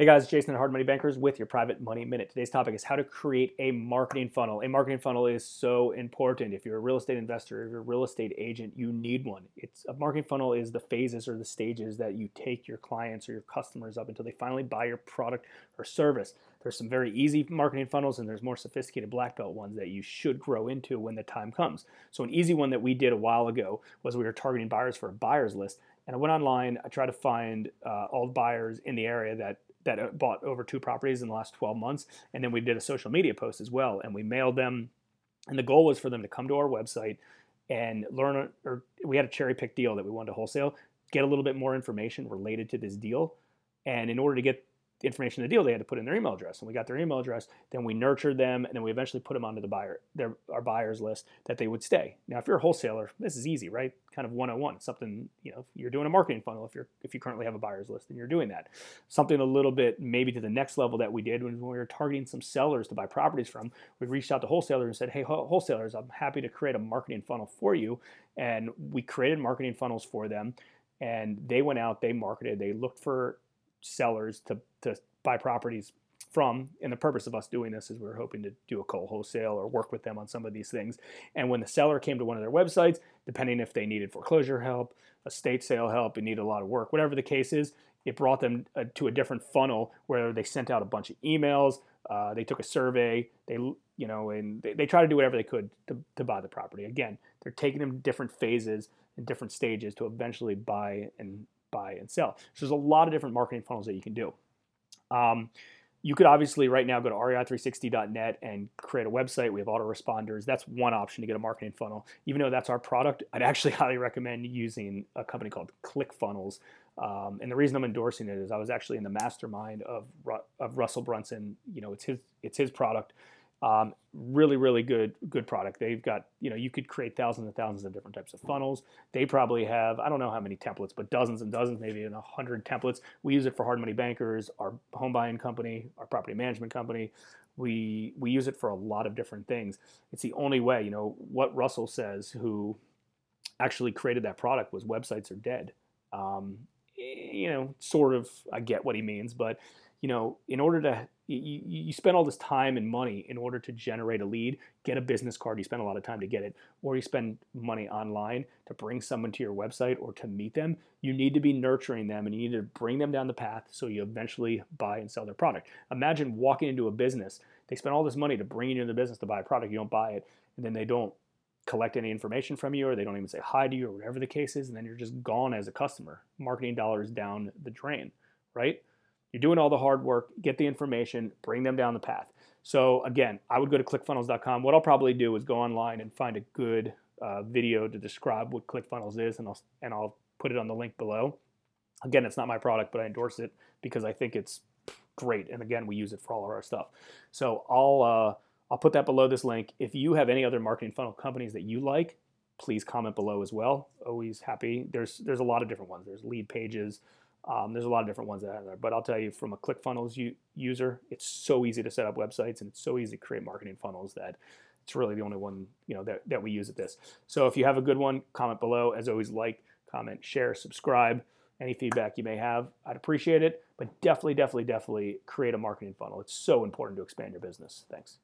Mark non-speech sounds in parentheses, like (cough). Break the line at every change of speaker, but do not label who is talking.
Hey guys, Jason at Hard Money Bankers with your Private Money Minute. Today's topic is how to create a marketing funnel. A marketing funnel is so important. If you're a real estate investor, if you're a real estate agent, you need one. It's a marketing funnel is the phases or the stages that you take your clients or your customers up until they finally buy your product or service. There's some very easy marketing funnels and there's more sophisticated black belt ones that you should grow into when the time comes. So an easy one that we did a while ago was we were targeting buyers for a buyers list and I went online. I tried to find uh, all buyers in the area that that uh, bought over two properties in the last 12 months. And then we did a social media post as well, and we mailed them. And the goal was for them to come to our website and learn, or we had a cherry pick deal that we wanted to wholesale, get a little bit more information related to this deal. And in order to get information in the deal, they had to put in their email address, and we got their email address. Then we nurtured them, and then we eventually put them onto the buyer, their our buyers list that they would stay. Now, if you're a wholesaler, this is easy, right? Kind of 101. something you know. You're doing a marketing funnel. If you're if you currently have a buyers list, and you're doing that. Something a little bit maybe to the next level that we did when we were targeting some sellers to buy properties from. We reached out to wholesalers and said, "Hey, wholesalers, I'm happy to create a marketing funnel for you," and we created marketing funnels for them. And they went out, they marketed, they looked for sellers to, to buy properties from. And the purpose of us doing this is we are hoping to do a co wholesale or work with them on some of these things. And when the seller came to one of their websites, depending if they needed foreclosure help, estate sale help, and needed a lot of work, whatever the case is, it brought them uh, to a different funnel where they sent out a bunch of emails, uh, they took a survey, they you know, and they, they try to do whatever they could to, to buy the property. Again, they're taking them different phases and different stages to eventually buy and buy and sell. So there's a lot of different marketing funnels that you can do. Um, you could obviously right now go to rei360.net and create a website. We have autoresponders. That's one option to get a marketing funnel. Even though that's our product, I'd actually (laughs) highly recommend using a company called ClickFunnels. Um, and the reason I'm endorsing it is I was actually in the mastermind of of Russell Brunson. You know, it's his it's his product. Um, really, really good, good product. They've got, you know, you could create thousands and thousands of different types of funnels. They probably have, I don't know how many templates, but dozens and dozens, maybe even a hundred templates. We use it for hard money bankers, our home buying company, our property management company. We we use it for a lot of different things. It's the only way, you know, what Russell says, who actually created that product, was websites are dead. Um, you know, sort of, I get what he means, but you know, in order to you, you spend all this time and money in order to generate a lead, get a business card, you spend a lot of time to get it, or you spend money online to bring someone to your website or to meet them, you need to be nurturing them and you need to bring them down the path so you eventually buy and sell their product. Imagine walking into a business, they spend all this money to bring you into the business to buy a product, you don't buy it, and then they don't collect any information from you or they don't even say hi to you or whatever the case is, and then you're just gone as a customer. Marketing dollars down the drain, right? You're doing all the hard work, get the information, bring them down the path. So again, I would go to clickfunnels.com. What I'll probably do is go online and find a good uh, video to describe what ClickFunnels is, and I'll and I'll put it on the link below. Again, it's not my product, but I endorse it because I think it's great. And again, we use it for all of our stuff. So I'll uh, I'll put that below this link. If you have any other marketing funnel companies that you like, please comment below as well. Always happy. There's there's a lot of different ones. There's Leadpages. Um, there's a lot of different ones that are there, but I'll tell you from a ClickFunnels u- user, it's so easy to set up websites and it's so easy to create marketing funnels that it's really the only one you know that, that we use at this. So if you have a good one, comment below. As always, like, comment, share, subscribe. Any feedback you may have, I'd appreciate it. But definitely, definitely, definitely create a marketing funnel. It's so important to expand your business. Thanks.